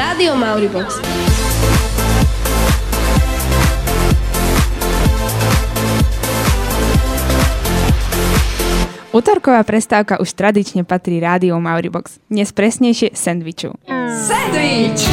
Rádio Mauribox. Útorková prestávka už tradične patrí rádiu Mauribox. Dnes presnejšie sendviču. Sandwich!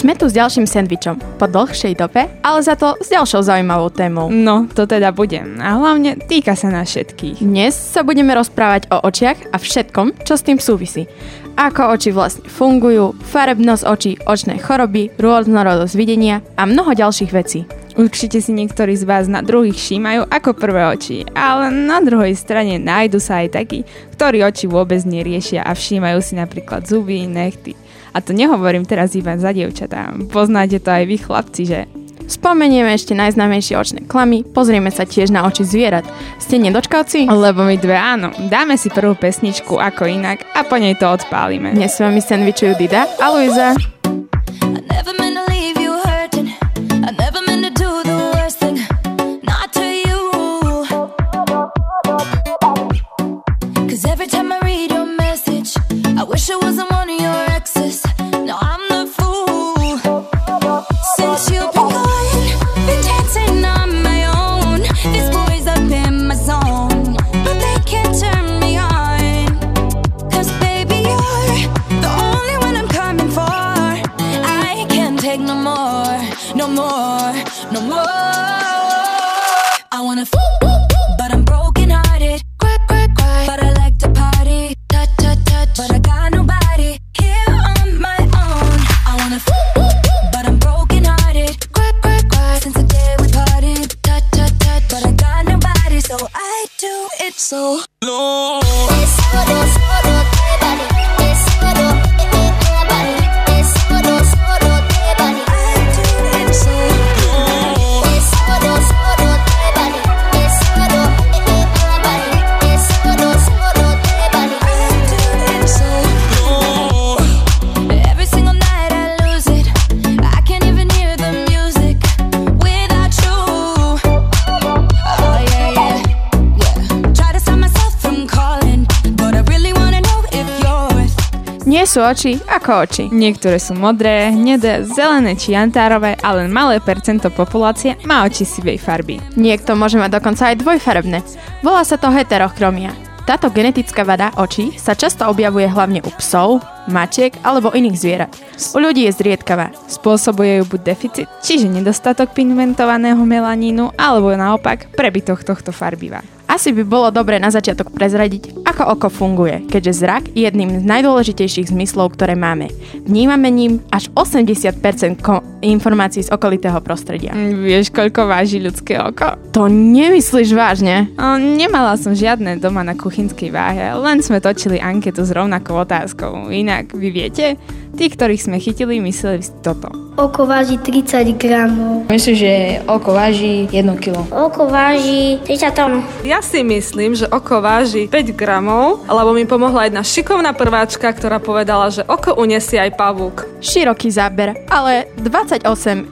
Sme tu s ďalším sendvičom, po dlhšej dobe, ale za to s ďalšou zaujímavou témou. No, to teda budem. A hlavne týka sa nás všetkých. Dnes sa budeme rozprávať o očiach a všetkom, čo s tým súvisí. Ako oči vlastne fungujú, farebnosť očí, očné choroby, rôznorodosť videnia a mnoho ďalších vecí. Určite si niektorí z vás na druhých všímajú ako prvé oči, ale na druhej strane nájdu sa aj takí, ktorí oči vôbec neriešia a všímajú si napríklad zuby, nechty. A to nehovorím teraz iba za dievčatá. Poznáte to aj vy chlapci, že? Spomenieme ešte najznámejšie očné klamy, pozrieme sa tiež na oči zvierat. Ste nedočkavci? Lebo my dve áno. Dáme si prvú pesničku ako inak a po nej to odpálime. Dnes s vami sendvičujú Dida a Luisa. Every time read your message, I wish it wasn't one so low. Sú oči ako oči. Niektoré sú modré, hnedé, zelené či jantárové a len malé percento populácie má oči sivej farby. Niekto môže mať dokonca aj dvojfarebné. Volá sa to heterochromia. Táto genetická vada očí sa často objavuje hlavne u psov, mačiek alebo iných zvierat. U ľudí je zriedkavá. Spôsobuje ju buď deficit, čiže nedostatok pigmentovaného melanínu, alebo naopak prebytok tohto farbiva. Asi by bolo dobre na začiatok prezradiť, ako oko funguje, keďže zrak je jedným z najdôležitejších zmyslov, ktoré máme. Vnímame ním až 80% ko- informácií z okolitého prostredia. Mm, Vieš, koľko váži ľudské oko? To nemyslíš vážne? Nemala som žiadne doma na kuchynskej váhe, len sme točili anketu s rovnakou otázkou. Inak, vy viete? Tí, ktorých sme chytili, mysleli toto. Oko váži 30 gramov. Myslím, že oko váži 1 kilo. Oko váži 30 tón. Ja si myslím, že oko váži 5 gramov, lebo mi pomohla jedna šikovná prváčka, ktorá povedala, že oko unesie aj pavúk. Široký záber, ale 28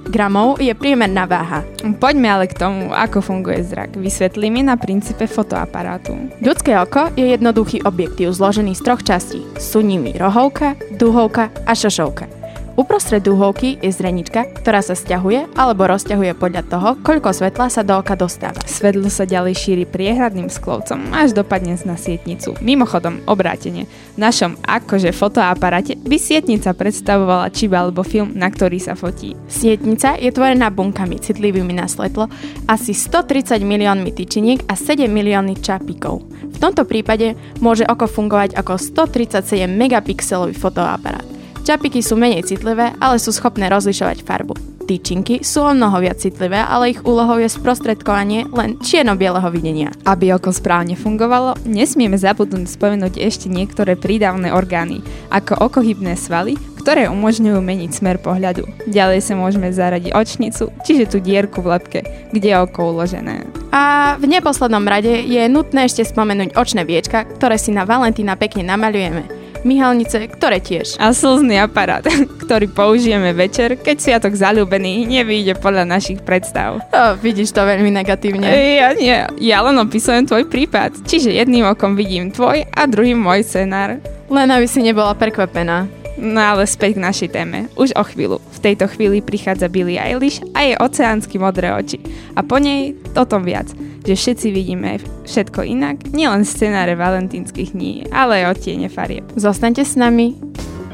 gramov je priemerná váha. Poďme ale k tomu, ako funguje zrak. Vysvetlíme na princípe fotoaparátu. Ľudské oko je jednoduchý objektív zložený z troch častí. Sú nimi rohovka, duhovka a šošovka. Uprostred dúhovky je zrenička, ktorá sa stiahuje alebo rozťahuje podľa toho, koľko svetla sa do oka dostáva. Svetlo sa ďalej šíri priehradným sklovcom, až dopadne na sietnicu. Mimochodom, obrátenie. V našom akože fotoaparáte by sietnica predstavovala čip alebo film, na ktorý sa fotí. Sietnica je tvorená bunkami citlivými na svetlo, asi 130 miliónmi tyčiniek a 7 miliónmi čapíkov. V tomto prípade môže oko fungovať ako 137 megapixelový fotoaparát. Čapiky sú menej citlivé, ale sú schopné rozlišovať farbu. Tyčinky sú o mnoho viac citlivé, ale ich úlohou je sprostredkovanie len čierno-bieleho videnia. Aby oko správne fungovalo, nesmieme zabudnúť spomenúť ešte niektoré prídavné orgány, ako okohybné svaly, ktoré umožňujú meniť smer pohľadu. Ďalej sa môžeme zaradiť očnicu, čiže tú dierku v lepke, kde je oko uložené. A v neposlednom rade je nutné ešte spomenúť očné viečka, ktoré si na Valentína pekne namaľujeme. Myhalnice, ktoré tiež. A slzný aparát, ktorý použijeme večer, keď sviatok zalúbený nevyjde podľa našich predstav. O, vidíš to veľmi negatívne. Ja nie, ja len opisujem tvoj prípad. Čiže jedným okom vidím tvoj a druhým môj scenár. Len aby si nebola prekvapená. No ale späť k našej téme. Už o chvíľu. V tejto chvíli prichádza Billie Eilish a jej oceánsky modré oči. A po nej o tom viac, že všetci vidíme všetko inak, nielen scenáre valentínskych dní, ale aj odtiene farieb. Zostaňte s nami.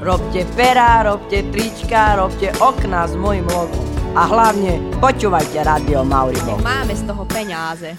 Robte perá, robte trička, robte okná s mojim logom. A hlavne počúvajte Radio Mauribo. Máme z toho peňáze.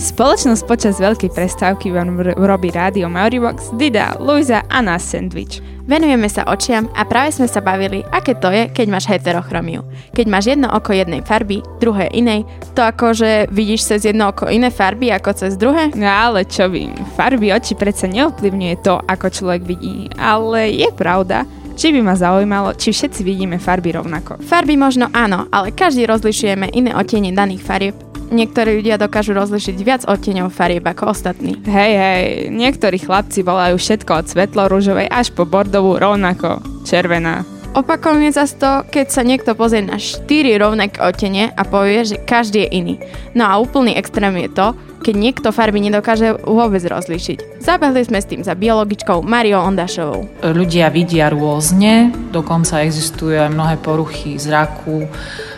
Spoločnosť počas veľkej prestávky vám r- robí rádio Mauribox, Dida, Luisa a nás Sandwich. Venujeme sa očiam a práve sme sa bavili, aké to je, keď máš heterochromiu. Keď máš jedno oko jednej farby, druhé inej, to ako, že vidíš cez jedno oko iné farby ako cez druhé? No ale čo vím, farby oči predsa neovplyvňuje to, ako človek vidí, ale je pravda, že by ma zaujímalo, či všetci vidíme farby rovnako. Farby možno áno, ale každý rozlišujeme iné odtiene daných farieb. Niektorí ľudia dokážu rozlišiť viac odtieňov farieb ako ostatní. Hej, hej, niektorí chlapci volajú všetko od svetlo rúžovej až po bordovú rovnako, červená. Opakom je zase to, keď sa niekto pozrie na 4 rovnaké odtene a povie, že každý je iný. No a úplný extrém je to, keď niekto farby nedokáže vôbec rozlíšiť. Zabehli sme s tým za biologičkou Mariou Ondašovou. Ľudia vidia rôzne, dokonca existujú aj mnohé poruchy zraku,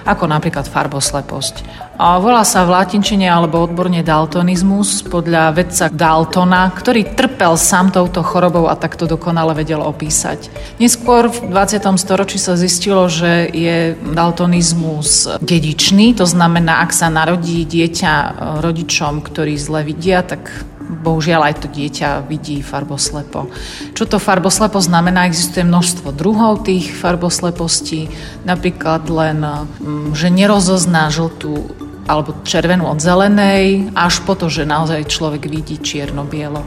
ako napríklad farbosleposť. A volá sa v latinčine alebo odborne daltonizmus podľa vedca Daltona, ktorý trpel sám touto chorobou a takto dokonale vedel opísať. Neskôr v 20. storočí sa zistilo, že je daltonizmus dedičný, to znamená, ak sa narodí dieťa rodičom, ktorí zle vidia, tak bohužiaľ aj to dieťa vidí farboslepo. Čo to farboslepo znamená? Existuje množstvo druhov tých farboslepostí, napríklad len, mm, že nerozozná žltú alebo červenú od zelenej, až po to, že naozaj človek vidí čierno-bielo.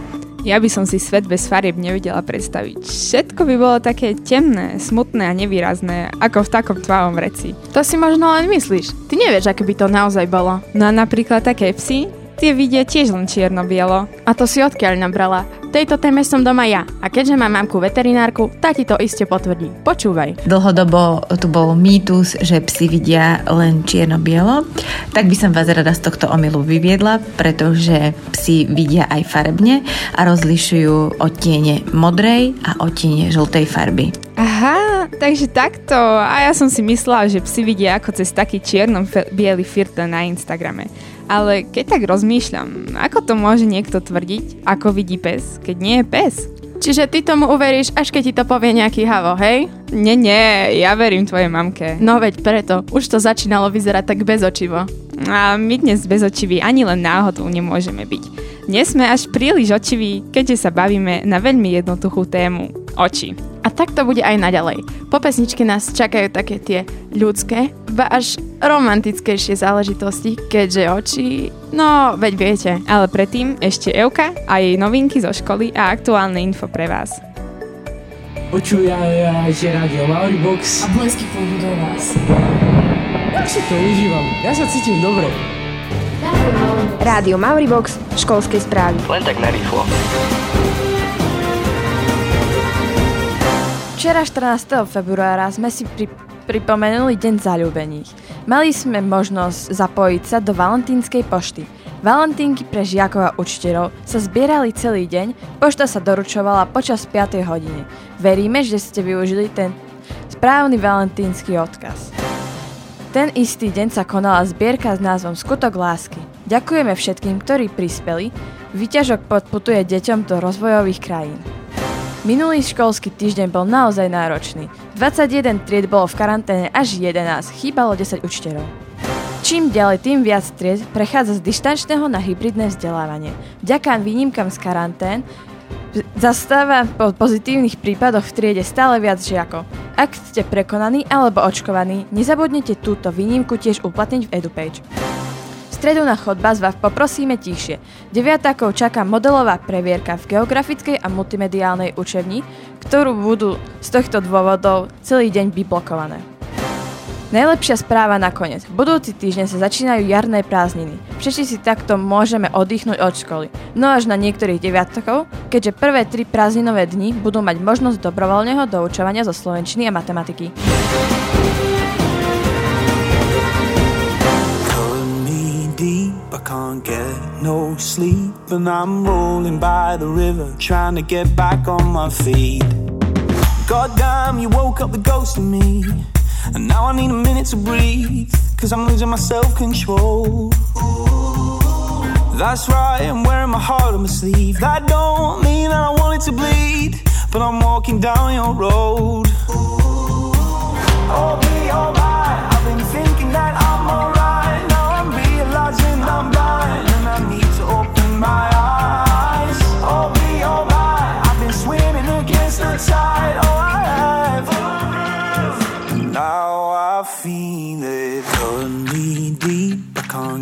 Ja by som si svet bez farieb nevedela predstaviť. Všetko by bolo také temné, smutné a nevýrazné, ako v takom tvavom vreci. To si možno len myslíš. Ty nevieš, aké by to naozaj bolo. No a napríklad také psy, tie vidia tiež len čierno-bielo. A to si odkiaľ nabrala? Tejto téme som doma ja. A keďže mám mamku veterinárku, tá ti to iste potvrdí. Počúvaj. Dlhodobo tu bol mýtus, že psi vidia len čierno-bielo. Tak by som vás rada z tohto omylu vyviedla, pretože psi vidia aj farebne a rozlišujú odtiene modrej a odtiene žltej farby. Aha, takže takto. A ja som si myslela, že psi vidia ako cez taký čierno-biely filter na Instagrame. Ale keď tak rozmýšľam, ako to môže niekto tvrdiť, ako vidí pes, keď nie je pes? Čiže ty tomu uveríš, až keď ti to povie nejaký havo, hej? Nie, nie, ja verím tvojej mamke. No veď preto, už to začínalo vyzerať tak bezočivo. A my dnes bezočiví ani len náhodou nemôžeme byť. Dnes sme až príliš očiví, keďže sa bavíme na veľmi jednoduchú tému. Oči. A tak to bude aj naďalej. Po pesničke nás čakajú také tie ľudské, ba až romantickejšie záležitosti, keďže oči, no veď viete. Ale predtým ešte Euka a jej novinky zo školy a aktuálne info pre vás. Počúvajte Radio Mauribox. A blesky pôjdu do vás. Ja si to užívam. Ja sa cítim dobre. Rádio Mauribox, školskej správy. Len tak narýchlo. Včera 14. februára sme si pri, pripomenuli Deň zalúbených. Mali sme možnosť zapojiť sa do valentínskej pošty. Valentínky pre žiakov a učiteľov sa zbierali celý deň, pošta sa doručovala počas 5. hodiny. Veríme, že ste využili ten správny valentínsky odkaz. Ten istý deň sa konala zbierka s názvom Skutok lásky. Ďakujeme všetkým, ktorí prispeli. Výťažok podputuje deťom do rozvojových krajín. Minulý školský týždeň bol naozaj náročný. 21 tried bolo v karanténe až 11, chýbalo 10 učiteľov. Čím ďalej, tým viac tried prechádza z dištančného na hybridné vzdelávanie. Vďaka výnimkám z karantén zastáva po pozitívnych prípadoch v triede stále viac žiakov. Ak ste prekonaní alebo očkovaní, nezabudnite túto výnimku tiež uplatniť v EduPage. Na chodba vás poprosíme tichšie. Deviatákov čaká modelová previerka v geografickej a multimediálnej učebni, ktorú budú z tohto dôvodov celý deň vyblokované. Najlepšia správa nakoniec. Budúci týždeň sa začínajú jarné prázdniny. Všetci si takto môžeme oddychnúť od školy. No až na niektorých deviatkov, keďže prvé tri prázdninové dni budú mať možnosť dobrovoľného doučovania zo slovenčiny a matematiky. Can't get no sleep, and I'm rolling by the river, trying to get back on my feet. Goddamn, you woke up the ghost in me, and now I need a minute to breathe, cause I'm losing my self control. That's right, I'm wearing my heart on my sleeve. That don't mean that I want it to bleed, but I'm walking down your road.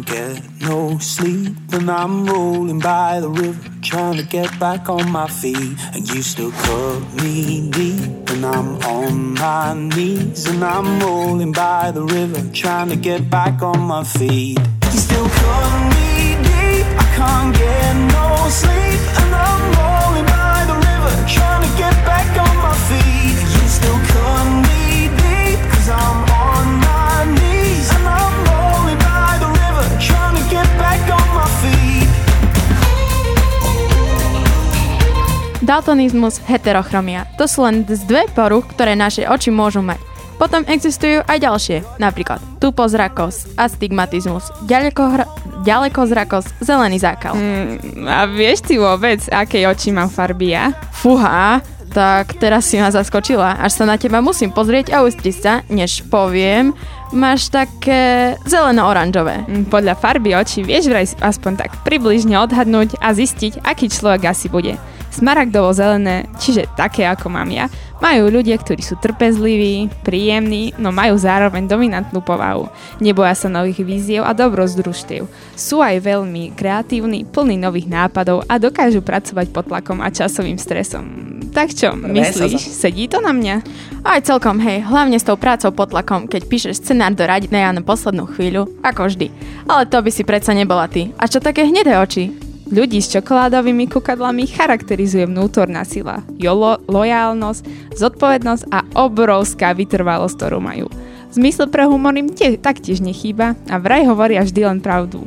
Get no sleep, and I'm rolling by the river, trying to get back on my feet. And you still cut me deep, and I'm on my knees, and I'm rolling by the river, trying to get back on my feet. You still cut me deep, I can't get no sleep, Daltonizmus, heterochromia. To sú len z dve poruch, ktoré naše oči môžu mať. Potom existujú aj ďalšie, napríklad tupozrakosť, astigmatizmus, ďaleko, ďalekozrakosť, zelený zákal. Mm, a vieš ty vôbec, aké oči mám farby ja? Fúha, tak teraz si ma zaskočila. Až sa na teba musím pozrieť a ustriť sa, než poviem, máš také zeleno-oranžové. Mm, Podľa farby očí vieš vraj aspoň tak približne odhadnúť a zistiť, aký človek asi bude. Smaragdovo zelené, čiže také ako mám ja, majú ľudia, ktorí sú trpezliví, príjemní, no majú zároveň dominantnú povahu. Neboja sa nových víziev a dobrozdružstiev. Sú aj veľmi kreatívni, plní nových nápadov a dokážu pracovať pod tlakom a časovým stresom. Tak čo, myslíš, sedí to na mňa? Aj celkom, hej, hlavne s tou prácou pod tlakom, keď píšeš scenár do radneja na poslednú chvíľu, ako vždy. Ale to by si predsa nebola ty. A čo také hnedé oči? Ľudí s čokoládovými kukadlami charakterizuje vnútorná sila, jolo, lojálnosť, zodpovednosť a obrovská vytrvalosť, ktorú majú. Zmysel pre humor im tie, taktiež nechýba a vraj hovoria vždy len pravdu.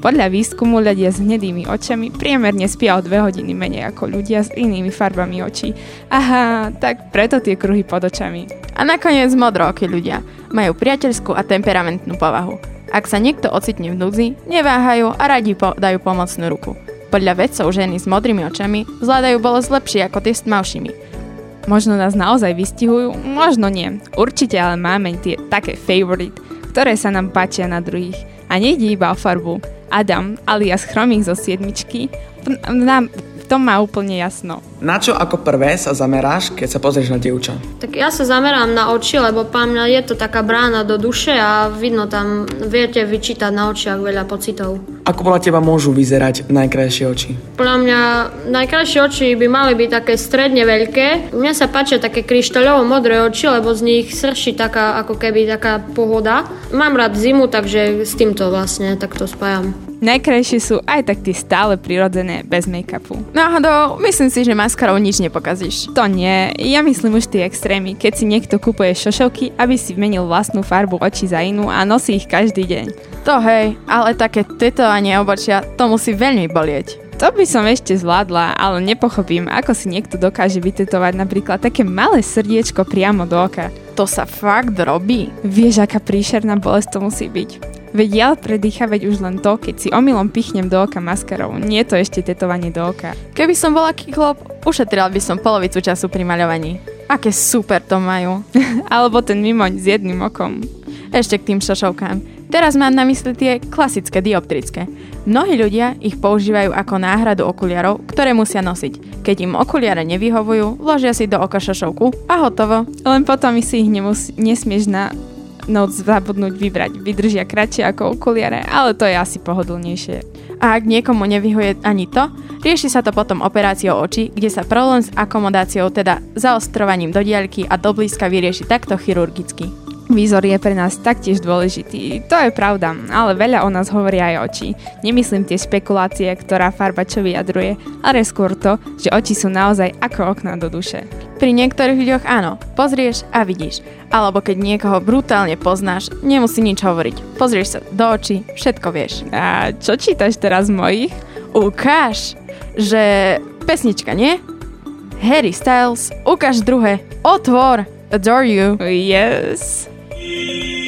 Podľa výskumu ľudia s hnedými očami priemerne spia o dve hodiny menej ako ľudia s inými farbami očí. Aha, tak preto tie kruhy pod očami. A nakoniec modrooky ľudia. Majú priateľskú a temperamentnú povahu. Ak sa niekto ocitne v núdzi, neváhajú a radi po- dajú pomocnú ruku. Podľa vedcov ženy s modrými očami zvládajú bolesť lepšie ako tie s tmavšími. Možno nás naozaj vystihujú, možno nie. Určite ale máme tie také favorite, ktoré sa nám páčia na druhých. A nejde iba o farbu. Adam, alias Chromík zo siedmičky, nám, tom má úplne jasno. Na čo ako prvé sa zameráš, keď sa pozrieš na dievča? Tak ja sa zamerám na oči, lebo pre mňa je to taká brána do duše a vidno tam, viete vyčítať na očiach veľa pocitov. Ako podľa teba môžu vyzerať najkrajšie oči? Podľa mňa najkrajšie oči by mali byť také stredne veľké. Mne sa páčia také kryštáľovo modré oči, lebo z nich srší taká ako keby taká pohoda. Mám rád zimu, takže s týmto vlastne takto spájam. Najkrajšie sú aj tak tie stále prirodzené, bez make-upu. Náhodou, myslím si, že maskarou nič nepokazíš. To nie, ja myslím už tie extrémy, keď si niekto kupuje šošovky, aby si vmenil vlastnú farbu očí za inú a nosí ich každý deň. To hej, ale také tetovanie obočia, to musí veľmi bolieť. To by som ešte zvládla, ale nepochopím, ako si niekto dokáže vytetovať napríklad také malé srdiečko priamo do oka. To sa fakt robí. Vieš, aká príšerná bolesť to musí byť. Veď ja predýchavať už len to, keď si omylom pichnem do oka maskarou. Nie to ešte tetovanie do oka. Keby som bola kiklop, ušetrila by som polovicu času pri maľovaní. Aké super to majú. Alebo ten mimoň s jedným okom. Ešte k tým šošovkám. Teraz mám na mysli tie klasické dioptrické. Mnohí ľudia ich používajú ako náhradu okuliarov, ktoré musia nosiť. Keď im okuliare nevyhovujú, vložia si do oka šošovku a hotovo. Len potom si ich nemus- nesmieš na noc zabudnúť vybrať. Vydržia kratšie ako okuliare, ale to je asi pohodlnejšie. A ak niekomu nevyhuje ani to, rieši sa to potom operáciou očí, kde sa problém s akomodáciou, teda zaostrovaním do diaľky a do blízka vyrieši takto chirurgicky. Výzor je pre nás taktiež dôležitý, to je pravda, ale veľa o nás hovoria aj oči. Nemyslím tie špekulácie, ktorá farba čo vyjadruje, ale skôr to, že oči sú naozaj ako okná do duše. Pri niektorých ľuďoch áno, pozrieš a vidíš. Alebo keď niekoho brutálne poznáš, nemusí nič hovoriť. Pozrieš sa do očí, všetko vieš. A čo čítaš teraz mojich? Ukáž, že pesnička, nie? Harry Styles, ukáž druhé. Otvor! Adore you. Yes. Peace.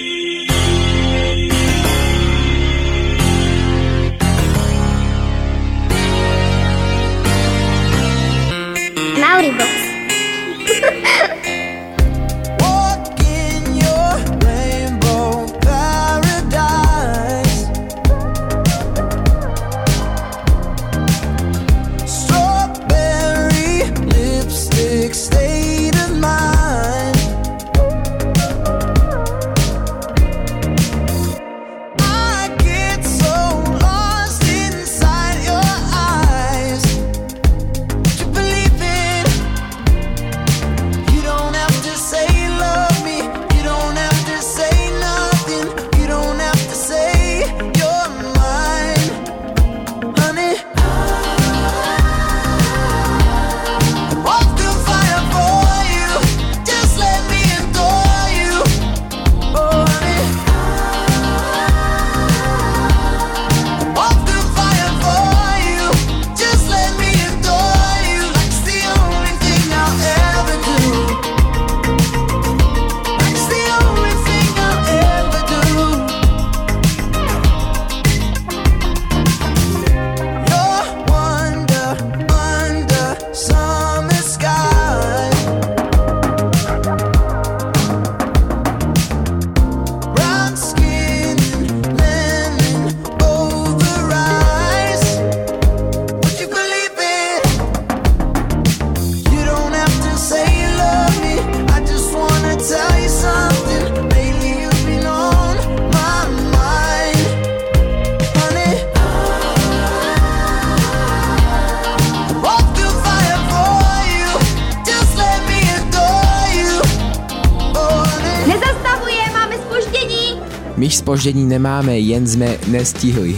Spoždení nemáme, jen sme nestihli.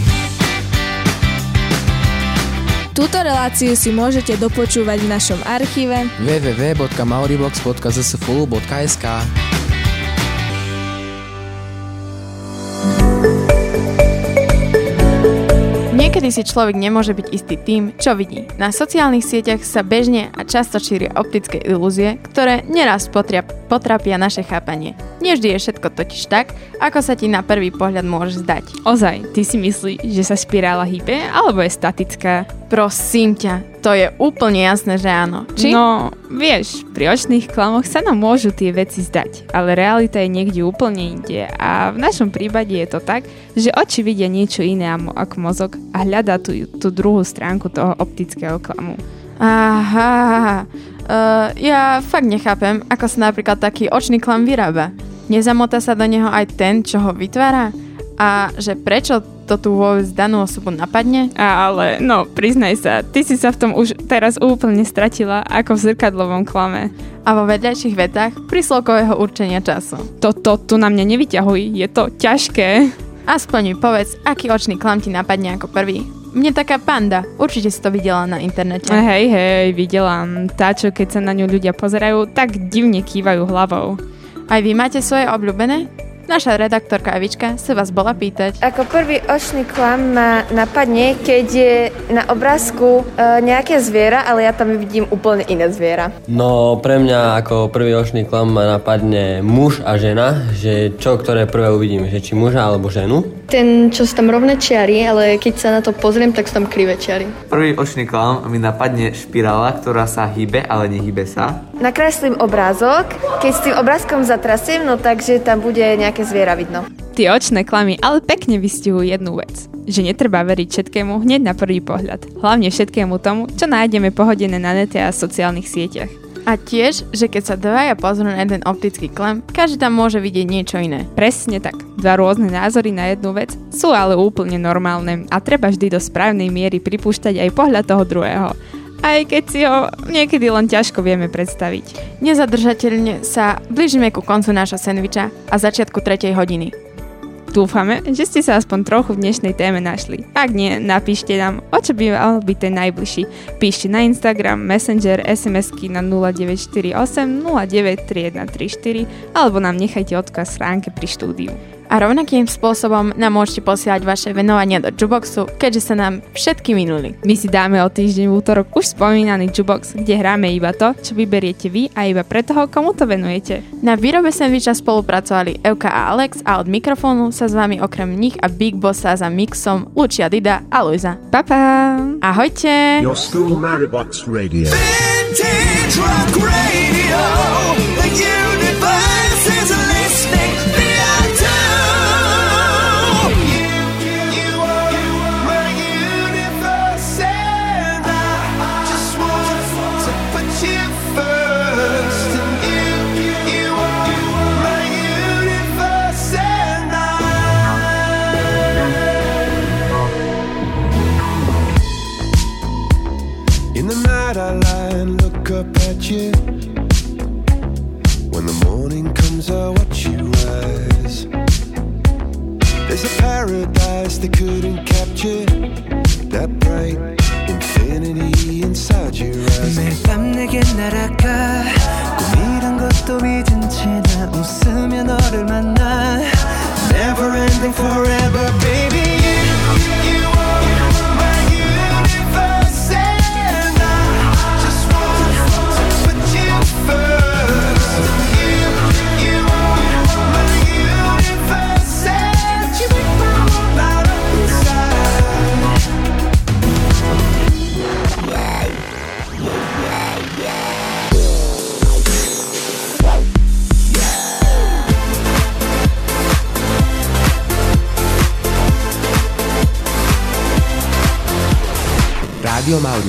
Túto reláciu si môžete dopočúvať v našom archíve www.mauriblogs.zsfulu.sk Niekedy si človek nemôže byť istý tým, čo vidí. Na sociálnych sieťach sa bežne a často šíria optické ilúzie, ktoré neraz potrapia naše chápanie. Nevždy je všetko totiž tak, ako sa ti na prvý pohľad môže zdať. Ozaj, ty si myslíš, že sa špirála hýbe, alebo je statická? Prosím ťa, to je úplne jasné, že áno. Či? No, vieš, pri očných klamoch sa nám môžu tie veci zdať, ale realita je niekde úplne inde a v našom prípade je to tak, že oči vidia niečo iné ako mozog a hľadá tú, tú druhú stránku toho optického klamu. Aha, uh, ja fakt nechápem, ako sa napríklad taký očný klam vyrába. Nezamota sa do neho aj ten, čo ho vytvára? A že prečo to tu vôbec danú osobu napadne? A, ale, no, priznaj sa, ty si sa v tom už teraz úplne stratila, ako v zrkadlovom klame. A vo vedľajších vetách príslovkového určenia času. Toto tu na mňa nevyťahuj, je to ťažké. Aspoň mi povedz, aký očný klam ti napadne ako prvý. Mne taká panda. Určite si to videla na internete. Hej, hej, videla. Tá, čo keď sa na ňu ľudia pozerajú, tak divne kývajú hlavou. Aj vy máte svoje obľúbené? Naša redaktorka Evička sa vás bola pýtať. Ako prvý očný klam ma napadne, keď je na obrázku e, nejaké zviera, ale ja tam vidím úplne iné zviera. No pre mňa ako prvý očný klam ma napadne muž a žena, že čo ktoré prvé uvidím, že či muža alebo ženu. Ten, čo sú tam rovné čiary, ale keď sa na to pozriem, tak sú tam krivé čiary. Prvý očný klam mi napadne špirála, ktorá sa hýbe, ale nehybe sa. Nakreslím obrázok, keď s tým obrázkom zatrasím, no takže tam bude nejaké zviera vidno. Tie očné klamy ale pekne vystihujú jednu vec. Že netreba veriť všetkému hneď na prvý pohľad. Hlavne všetkému tomu, čo nájdeme pohodené na nete a sociálnych sieťach. A tiež, že keď sa dvaja pozrú na jeden optický klem, každý tam môže vidieť niečo iné. Presne tak. Dva rôzne názory na jednu vec sú ale úplne normálne a treba vždy do správnej miery pripúšťať aj pohľad toho druhého aj keď si ho niekedy len ťažko vieme predstaviť. Nezadržateľne sa blížime ku koncu nášho sendviča a začiatku tretej hodiny. Dúfame, že ste sa aspoň trochu v dnešnej téme našli. Ak nie, napíšte nám, o čo by mal byť ten najbližší. Píšte na Instagram, Messenger, SMS-ky na 0948 093134 alebo nám nechajte odkaz stránke pri štúdiu. A rovnakým spôsobom nám môžete posielať vaše venovania do Juboxu, keďže sa nám všetky minuli. My si dáme o týždeň v útorok už spomínaný Jubox, kde hráme iba to, čo vyberiete vy a iba pre toho, komu to venujete. Na výrobe sandviča spolupracovali Euka a Alex a od mikrofónu sa s vami okrem nich a Big Bossa za mixom Lucia Dida a Luisa. Pa, pa. Ahojte! Your school Maribox Radio. Vintage rock radio. 것도 잊은 채나 웃으며 너를 만나 Never ending forever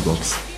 Rádio Mauribox.